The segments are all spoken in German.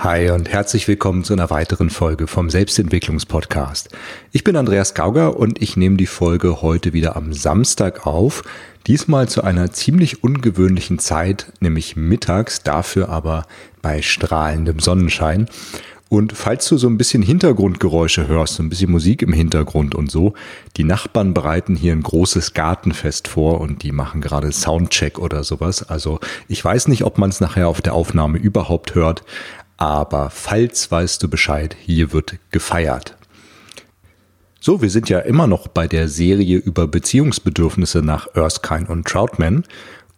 Hi und herzlich willkommen zu einer weiteren Folge vom Selbstentwicklungspodcast. Ich bin Andreas Gauger und ich nehme die Folge heute wieder am Samstag auf. Diesmal zu einer ziemlich ungewöhnlichen Zeit, nämlich mittags, dafür aber bei strahlendem Sonnenschein. Und falls du so ein bisschen Hintergrundgeräusche hörst, so ein bisschen Musik im Hintergrund und so, die Nachbarn bereiten hier ein großes Gartenfest vor und die machen gerade Soundcheck oder sowas. Also ich weiß nicht, ob man es nachher auf der Aufnahme überhaupt hört, aber falls weißt du Bescheid, hier wird gefeiert. So, wir sind ja immer noch bei der Serie über Beziehungsbedürfnisse nach Erskine und Troutman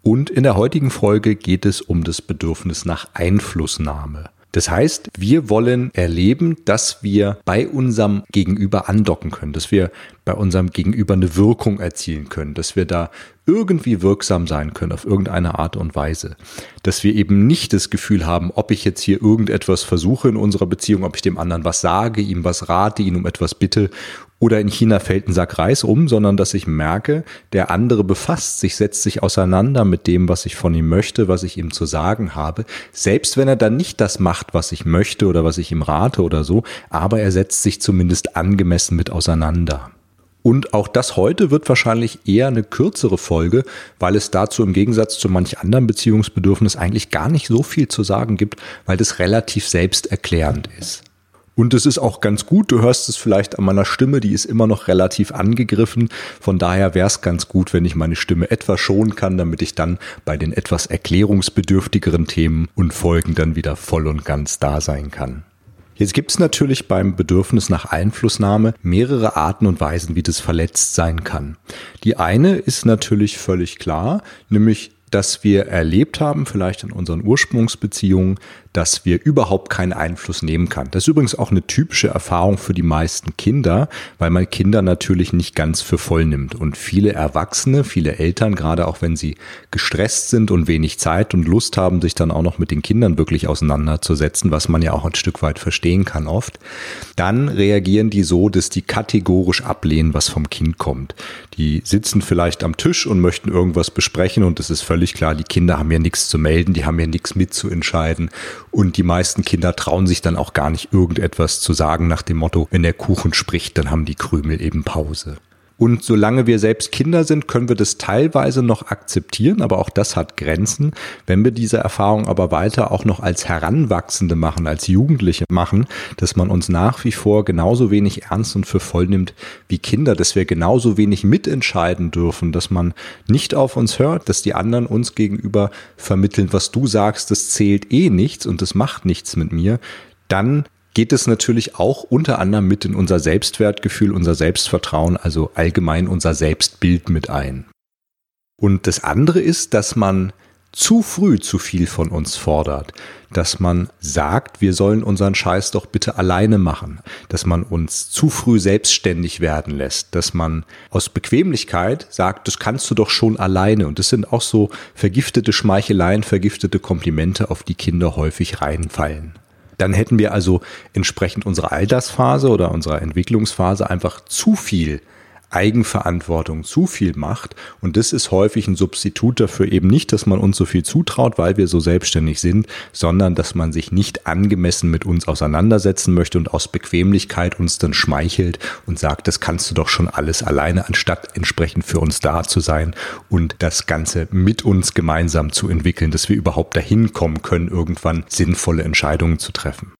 und in der heutigen Folge geht es um das Bedürfnis nach Einflussnahme. Das heißt, wir wollen erleben, dass wir bei unserem Gegenüber andocken können, dass wir bei unserem Gegenüber eine Wirkung erzielen können, dass wir da irgendwie wirksam sein können auf irgendeine Art und Weise. Dass wir eben nicht das Gefühl haben, ob ich jetzt hier irgendetwas versuche in unserer Beziehung, ob ich dem anderen was sage, ihm was rate, ihn um etwas bitte oder in China fällt ein Sack Reis um, sondern dass ich merke, der andere befasst sich, setzt sich auseinander mit dem, was ich von ihm möchte, was ich ihm zu sagen habe, selbst wenn er dann nicht das macht, was ich möchte oder was ich ihm rate oder so, aber er setzt sich zumindest angemessen mit auseinander. Und auch das heute wird wahrscheinlich eher eine kürzere Folge, weil es dazu im Gegensatz zu manch anderen Beziehungsbedürfnis eigentlich gar nicht so viel zu sagen gibt, weil das relativ selbsterklärend ist. Und es ist auch ganz gut, du hörst es vielleicht an meiner Stimme, die ist immer noch relativ angegriffen. Von daher wäre es ganz gut, wenn ich meine Stimme etwas schonen kann, damit ich dann bei den etwas erklärungsbedürftigeren Themen und Folgen dann wieder voll und ganz da sein kann. Jetzt gibt es natürlich beim Bedürfnis nach Einflussnahme mehrere Arten und Weisen, wie das verletzt sein kann. Die eine ist natürlich völlig klar, nämlich dass wir erlebt haben, vielleicht in unseren Ursprungsbeziehungen, dass wir überhaupt keinen Einfluss nehmen kann. Das ist übrigens auch eine typische Erfahrung für die meisten Kinder, weil man Kinder natürlich nicht ganz für voll nimmt. Und viele Erwachsene, viele Eltern, gerade auch wenn sie gestresst sind und wenig Zeit und Lust haben, sich dann auch noch mit den Kindern wirklich auseinanderzusetzen, was man ja auch ein Stück weit verstehen kann oft, dann reagieren die so, dass die kategorisch ablehnen, was vom Kind kommt. Die sitzen vielleicht am Tisch und möchten irgendwas besprechen und es ist völlig klar, die Kinder haben ja nichts zu melden, die haben ja nichts mitzuentscheiden und die meisten Kinder trauen sich dann auch gar nicht irgendetwas zu sagen nach dem Motto, wenn der Kuchen spricht, dann haben die Krümel eben Pause. Und solange wir selbst Kinder sind, können wir das teilweise noch akzeptieren, aber auch das hat Grenzen. Wenn wir diese Erfahrung aber weiter auch noch als Heranwachsende machen, als Jugendliche machen, dass man uns nach wie vor genauso wenig ernst und für voll nimmt wie Kinder, dass wir genauso wenig mitentscheiden dürfen, dass man nicht auf uns hört, dass die anderen uns gegenüber vermitteln, was du sagst, das zählt eh nichts und das macht nichts mit mir, dann geht es natürlich auch unter anderem mit in unser Selbstwertgefühl, unser Selbstvertrauen, also allgemein unser Selbstbild mit ein. Und das andere ist, dass man zu früh zu viel von uns fordert, dass man sagt, wir sollen unseren Scheiß doch bitte alleine machen, dass man uns zu früh selbstständig werden lässt, dass man aus Bequemlichkeit sagt, das kannst du doch schon alleine. Und das sind auch so vergiftete Schmeicheleien, vergiftete Komplimente, auf die Kinder häufig reinfallen. Dann hätten wir also entsprechend unserer Altersphase oder unserer Entwicklungsphase einfach zu viel Eigenverantwortung, zu viel Macht. Und das ist häufig ein Substitut dafür eben nicht, dass man uns so viel zutraut, weil wir so selbstständig sind, sondern dass man sich nicht angemessen mit uns auseinandersetzen möchte und aus Bequemlichkeit uns dann schmeichelt und sagt, das kannst du doch schon alles alleine, anstatt entsprechend für uns da zu sein und das Ganze mit uns gemeinsam zu entwickeln, dass wir überhaupt dahin kommen können, irgendwann sinnvolle Entscheidungen zu treffen.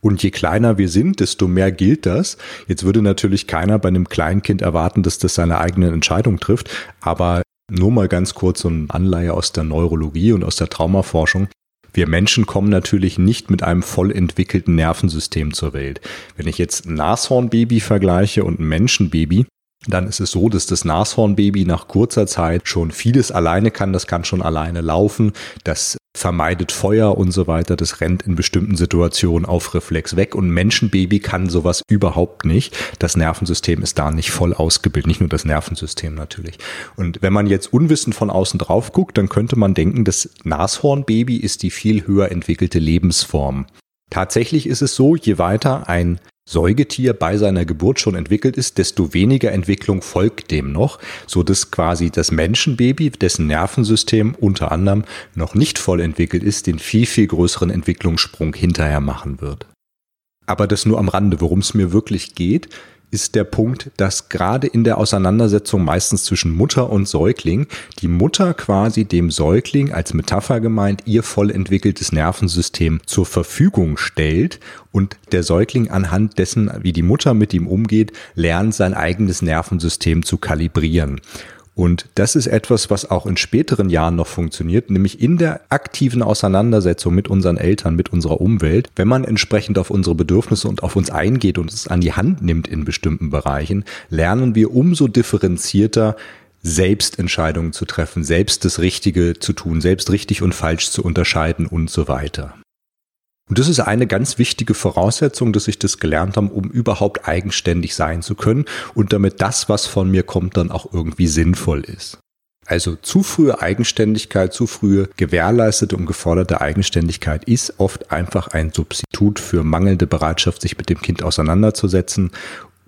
Und je kleiner wir sind, desto mehr gilt das. Jetzt würde natürlich keiner bei einem Kleinkind erwarten, dass das seine eigene Entscheidung trifft. Aber nur mal ganz kurz so ein Anleihe aus der Neurologie und aus der Traumaforschung. Wir Menschen kommen natürlich nicht mit einem voll entwickelten Nervensystem zur Welt. Wenn ich jetzt ein Nashornbaby vergleiche und ein Menschenbaby, dann ist es so, dass das Nashornbaby nach kurzer Zeit schon vieles alleine kann. Das kann schon alleine laufen. Das vermeidet Feuer und so weiter. Das rennt in bestimmten Situationen auf Reflex weg. Und Menschenbaby kann sowas überhaupt nicht. Das Nervensystem ist da nicht voll ausgebildet. Nicht nur das Nervensystem natürlich. Und wenn man jetzt unwissend von außen drauf guckt, dann könnte man denken, das Nashornbaby ist die viel höher entwickelte Lebensform. Tatsächlich ist es so, je weiter ein Säugetier bei seiner Geburt schon entwickelt ist, desto weniger Entwicklung folgt dem noch, so dass quasi das Menschenbaby, dessen Nervensystem unter anderem noch nicht voll entwickelt ist, den viel, viel größeren Entwicklungssprung hinterher machen wird. Aber das nur am Rande, worum es mir wirklich geht, ist der Punkt, dass gerade in der Auseinandersetzung meistens zwischen Mutter und Säugling die Mutter quasi dem Säugling als Metapher gemeint ihr voll entwickeltes Nervensystem zur Verfügung stellt und der Säugling anhand dessen, wie die Mutter mit ihm umgeht, lernt sein eigenes Nervensystem zu kalibrieren. Und das ist etwas, was auch in späteren Jahren noch funktioniert, nämlich in der aktiven Auseinandersetzung mit unseren Eltern, mit unserer Umwelt. Wenn man entsprechend auf unsere Bedürfnisse und auf uns eingeht und es an die Hand nimmt in bestimmten Bereichen, lernen wir umso differenzierter selbst Entscheidungen zu treffen, selbst das Richtige zu tun, selbst richtig und falsch zu unterscheiden und so weiter. Und das ist eine ganz wichtige Voraussetzung, dass ich das gelernt habe, um überhaupt eigenständig sein zu können und damit das, was von mir kommt, dann auch irgendwie sinnvoll ist. Also zu frühe Eigenständigkeit, zu frühe gewährleistete und geforderte Eigenständigkeit ist oft einfach ein Substitut für mangelnde Bereitschaft, sich mit dem Kind auseinanderzusetzen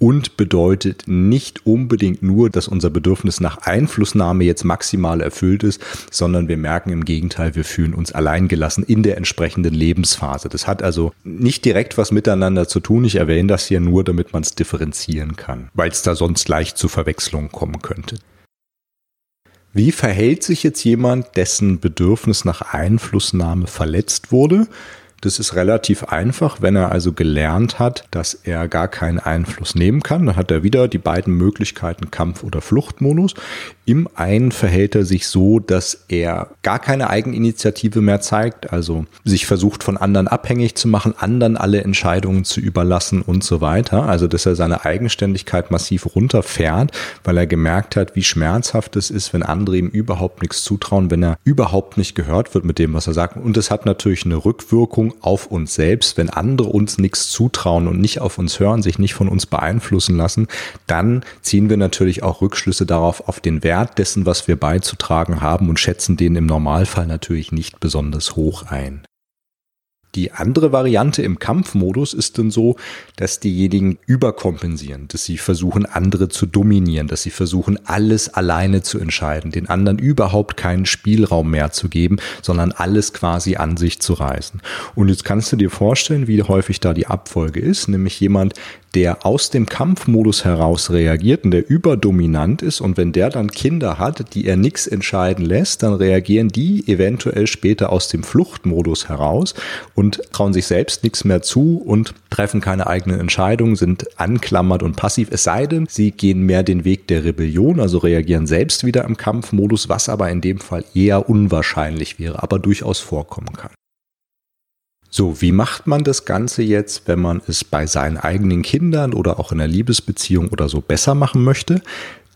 und bedeutet nicht unbedingt nur, dass unser Bedürfnis nach Einflussnahme jetzt maximal erfüllt ist, sondern wir merken im Gegenteil, wir fühlen uns alleingelassen in der entsprechenden Lebensphase. Das hat also nicht direkt was miteinander zu tun. Ich erwähne das hier nur, damit man es differenzieren kann, weil es da sonst leicht zu Verwechslungen kommen könnte. Wie verhält sich jetzt jemand, dessen Bedürfnis nach Einflussnahme verletzt wurde? Das ist relativ einfach, wenn er also gelernt hat, dass er gar keinen Einfluss nehmen kann. Dann hat er wieder die beiden Möglichkeiten Kampf- oder Fluchtmodus. Im einen verhält er sich so, dass er gar keine Eigeninitiative mehr zeigt, also sich versucht von anderen abhängig zu machen, anderen alle Entscheidungen zu überlassen und so weiter. Also dass er seine Eigenständigkeit massiv runterfährt, weil er gemerkt hat, wie schmerzhaft es ist, wenn andere ihm überhaupt nichts zutrauen, wenn er überhaupt nicht gehört wird mit dem, was er sagt. Und es hat natürlich eine Rückwirkung auf uns selbst, wenn andere uns nichts zutrauen und nicht auf uns hören, sich nicht von uns beeinflussen lassen, dann ziehen wir natürlich auch Rückschlüsse darauf, auf den Wert dessen, was wir beizutragen haben und schätzen den im Normalfall natürlich nicht besonders hoch ein. Die andere Variante im Kampfmodus ist dann so, dass diejenigen überkompensieren, dass sie versuchen, andere zu dominieren, dass sie versuchen, alles alleine zu entscheiden, den anderen überhaupt keinen Spielraum mehr zu geben, sondern alles quasi an sich zu reißen. Und jetzt kannst du dir vorstellen, wie häufig da die Abfolge ist, nämlich jemand, der aus dem Kampfmodus heraus reagiert und der überdominant ist und wenn der dann Kinder hat, die er nichts entscheiden lässt, dann reagieren die eventuell später aus dem Fluchtmodus heraus und trauen sich selbst nichts mehr zu und treffen keine eigenen Entscheidungen, sind anklammert und passiv, es sei denn, sie gehen mehr den Weg der Rebellion, also reagieren selbst wieder im Kampfmodus, was aber in dem Fall eher unwahrscheinlich wäre, aber durchaus vorkommen kann. So, wie macht man das Ganze jetzt, wenn man es bei seinen eigenen Kindern oder auch in einer Liebesbeziehung oder so besser machen möchte?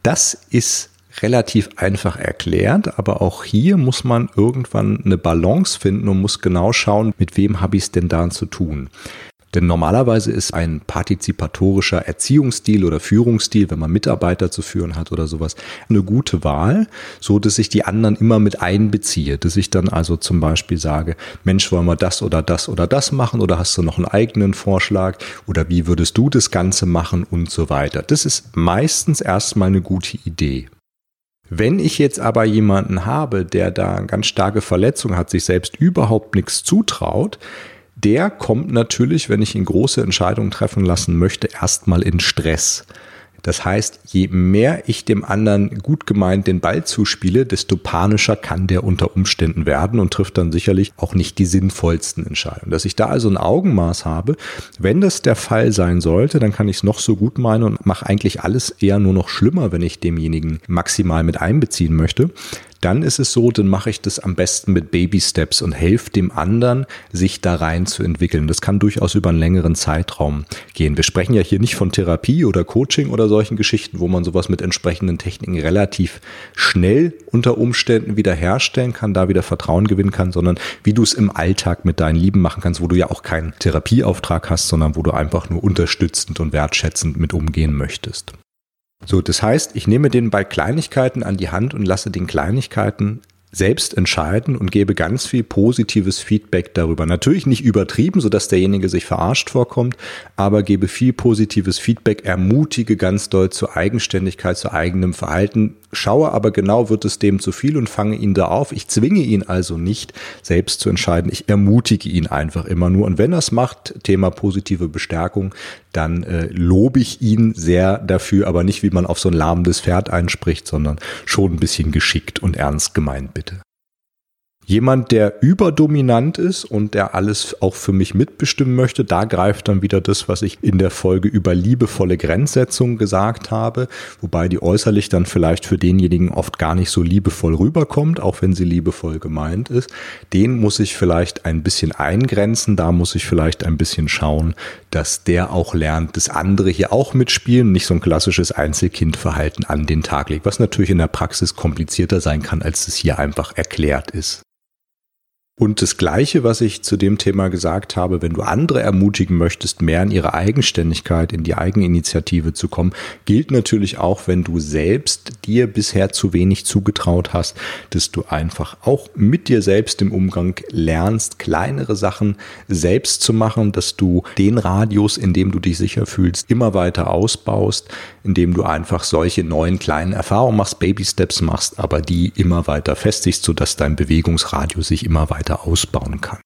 Das ist relativ einfach erklärt, aber auch hier muss man irgendwann eine Balance finden und muss genau schauen, mit wem habe ich es denn da zu tun. Denn normalerweise ist ein partizipatorischer Erziehungsstil oder Führungsstil, wenn man Mitarbeiter zu führen hat oder sowas, eine gute Wahl, so dass ich die anderen immer mit einbeziehe, dass ich dann also zum Beispiel sage, Mensch, wollen wir das oder das oder das machen oder hast du noch einen eigenen Vorschlag oder wie würdest du das Ganze machen und so weiter. Das ist meistens erstmal eine gute Idee. Wenn ich jetzt aber jemanden habe, der da eine ganz starke Verletzung hat, sich selbst überhaupt nichts zutraut, der kommt natürlich, wenn ich ihn große Entscheidungen treffen lassen möchte, erstmal in Stress. Das heißt, je mehr ich dem anderen gut gemeint den Ball zuspiele, desto panischer kann der unter Umständen werden und trifft dann sicherlich auch nicht die sinnvollsten Entscheidungen. Dass ich da also ein Augenmaß habe, wenn das der Fall sein sollte, dann kann ich es noch so gut meinen und mache eigentlich alles eher nur noch schlimmer, wenn ich demjenigen maximal mit einbeziehen möchte dann ist es so, dann mache ich das am besten mit Baby Steps und helfe dem anderen, sich da rein zu entwickeln. Das kann durchaus über einen längeren Zeitraum gehen. Wir sprechen ja hier nicht von Therapie oder Coaching oder solchen Geschichten, wo man sowas mit entsprechenden Techniken relativ schnell unter Umständen wieder herstellen kann, da wieder Vertrauen gewinnen kann, sondern wie du es im Alltag mit deinen Lieben machen kannst, wo du ja auch keinen Therapieauftrag hast, sondern wo du einfach nur unterstützend und wertschätzend mit umgehen möchtest. So, das heißt, ich nehme den bei Kleinigkeiten an die Hand und lasse den Kleinigkeiten selbst entscheiden und gebe ganz viel positives Feedback darüber. Natürlich nicht übertrieben, sodass derjenige sich verarscht vorkommt, aber gebe viel positives Feedback, ermutige ganz doll zur Eigenständigkeit, zu eigenem Verhalten, schaue aber genau, wird es dem zu viel und fange ihn da auf. Ich zwinge ihn also nicht, selbst zu entscheiden. Ich ermutige ihn einfach immer nur. Und wenn er es macht, Thema positive Bestärkung, dann äh, lobe ich ihn sehr dafür, aber nicht, wie man auf so ein lahmendes Pferd einspricht, sondern schon ein bisschen geschickt und ernst gemeint, bitte. Jemand, der überdominant ist und der alles auch für mich mitbestimmen möchte, da greift dann wieder das, was ich in der Folge über liebevolle Grenzsetzung gesagt habe, wobei die äußerlich dann vielleicht für denjenigen oft gar nicht so liebevoll rüberkommt, auch wenn sie liebevoll gemeint ist. Den muss ich vielleicht ein bisschen eingrenzen, da muss ich vielleicht ein bisschen schauen, dass der auch lernt, dass andere hier auch mitspielen, nicht so ein klassisches Einzelkindverhalten an den Tag legt, was natürlich in der Praxis komplizierter sein kann, als es hier einfach erklärt ist. Und das Gleiche, was ich zu dem Thema gesagt habe, wenn du andere ermutigen möchtest, mehr in ihre Eigenständigkeit, in die Eigeninitiative zu kommen, gilt natürlich auch, wenn du selbst dir bisher zu wenig zugetraut hast, dass du einfach auch mit dir selbst im Umgang lernst, kleinere Sachen selbst zu machen, dass du den Radius, in dem du dich sicher fühlst, immer weiter ausbaust, indem du einfach solche neuen kleinen Erfahrungen machst, Baby Steps machst, aber die immer weiter festigst, sodass dein Bewegungsradius sich immer weiter weiter ausbauen kann.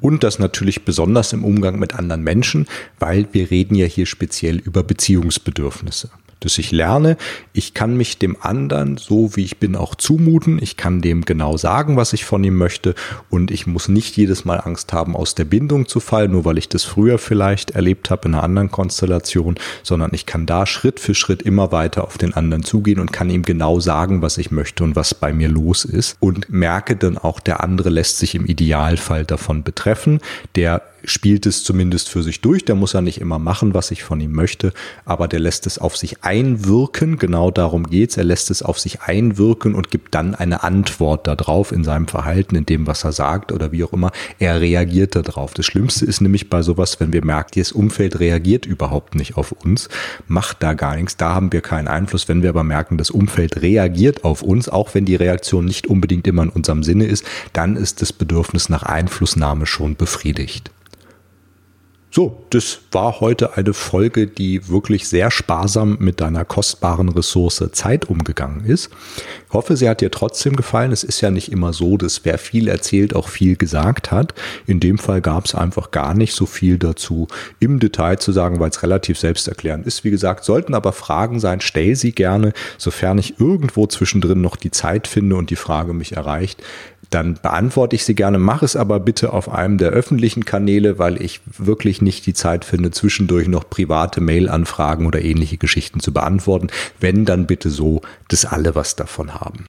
Und das natürlich besonders im Umgang mit anderen Menschen, weil wir reden ja hier speziell über Beziehungsbedürfnisse dass ich lerne, ich kann mich dem anderen so wie ich bin auch zumuten, ich kann dem genau sagen, was ich von ihm möchte. Und ich muss nicht jedes Mal Angst haben, aus der Bindung zu fallen, nur weil ich das früher vielleicht erlebt habe in einer anderen Konstellation, sondern ich kann da Schritt für Schritt immer weiter auf den anderen zugehen und kann ihm genau sagen, was ich möchte und was bei mir los ist. Und merke dann auch, der andere lässt sich im Idealfall davon betreffen, der spielt es zumindest für sich durch. Der muss ja nicht immer machen, was ich von ihm möchte, aber der lässt es auf sich einwirken. Genau darum geht's. Er lässt es auf sich einwirken und gibt dann eine Antwort darauf in seinem Verhalten, in dem, was er sagt oder wie auch immer. Er reagiert darauf. Das Schlimmste ist nämlich bei sowas, wenn wir merken, das Umfeld reagiert überhaupt nicht auf uns, macht da gar nichts. Da haben wir keinen Einfluss. Wenn wir aber merken, das Umfeld reagiert auf uns, auch wenn die Reaktion nicht unbedingt immer in unserem Sinne ist, dann ist das Bedürfnis nach Einflussnahme schon befriedigt. So, das war heute eine Folge, die wirklich sehr sparsam mit deiner kostbaren Ressource Zeit umgegangen ist. Ich hoffe, sie hat dir trotzdem gefallen. Es ist ja nicht immer so, dass wer viel erzählt, auch viel gesagt hat. In dem Fall gab es einfach gar nicht so viel dazu im Detail zu sagen, weil es relativ selbsterklärend ist. Wie gesagt, sollten aber Fragen sein, stell sie gerne, sofern ich irgendwo zwischendrin noch die Zeit finde und die Frage mich erreicht dann beantworte ich sie gerne, mache es aber bitte auf einem der öffentlichen Kanäle, weil ich wirklich nicht die Zeit finde, zwischendurch noch private Mail-Anfragen oder ähnliche Geschichten zu beantworten. Wenn, dann bitte so, dass alle was davon haben.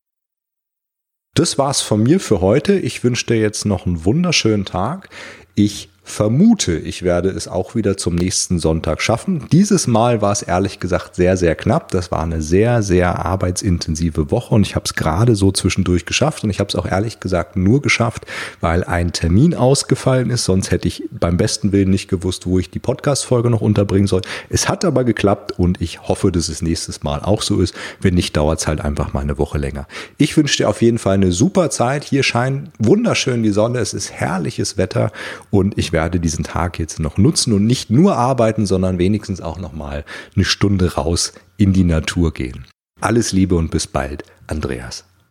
Das war's von mir für heute. Ich wünsche dir jetzt noch einen wunderschönen Tag. Ich vermute, ich werde es auch wieder zum nächsten Sonntag schaffen. Dieses Mal war es ehrlich gesagt sehr, sehr knapp. Das war eine sehr, sehr arbeitsintensive Woche und ich habe es gerade so zwischendurch geschafft und ich habe es auch ehrlich gesagt nur geschafft, weil ein Termin ausgefallen ist. Sonst hätte ich beim besten Willen nicht gewusst, wo ich die Podcast-Folge noch unterbringen soll. Es hat aber geklappt und ich hoffe, dass es nächstes Mal auch so ist. Wenn nicht, dauert es halt einfach mal eine Woche länger. Ich wünsche dir auf jeden Fall eine super Zeit. Hier scheint wunderschön die Sonne. Es ist herrliches Wetter und ich werde diesen Tag jetzt noch nutzen und nicht nur arbeiten, sondern wenigstens auch noch mal eine Stunde raus in die Natur gehen. Alles Liebe und bis bald, Andreas.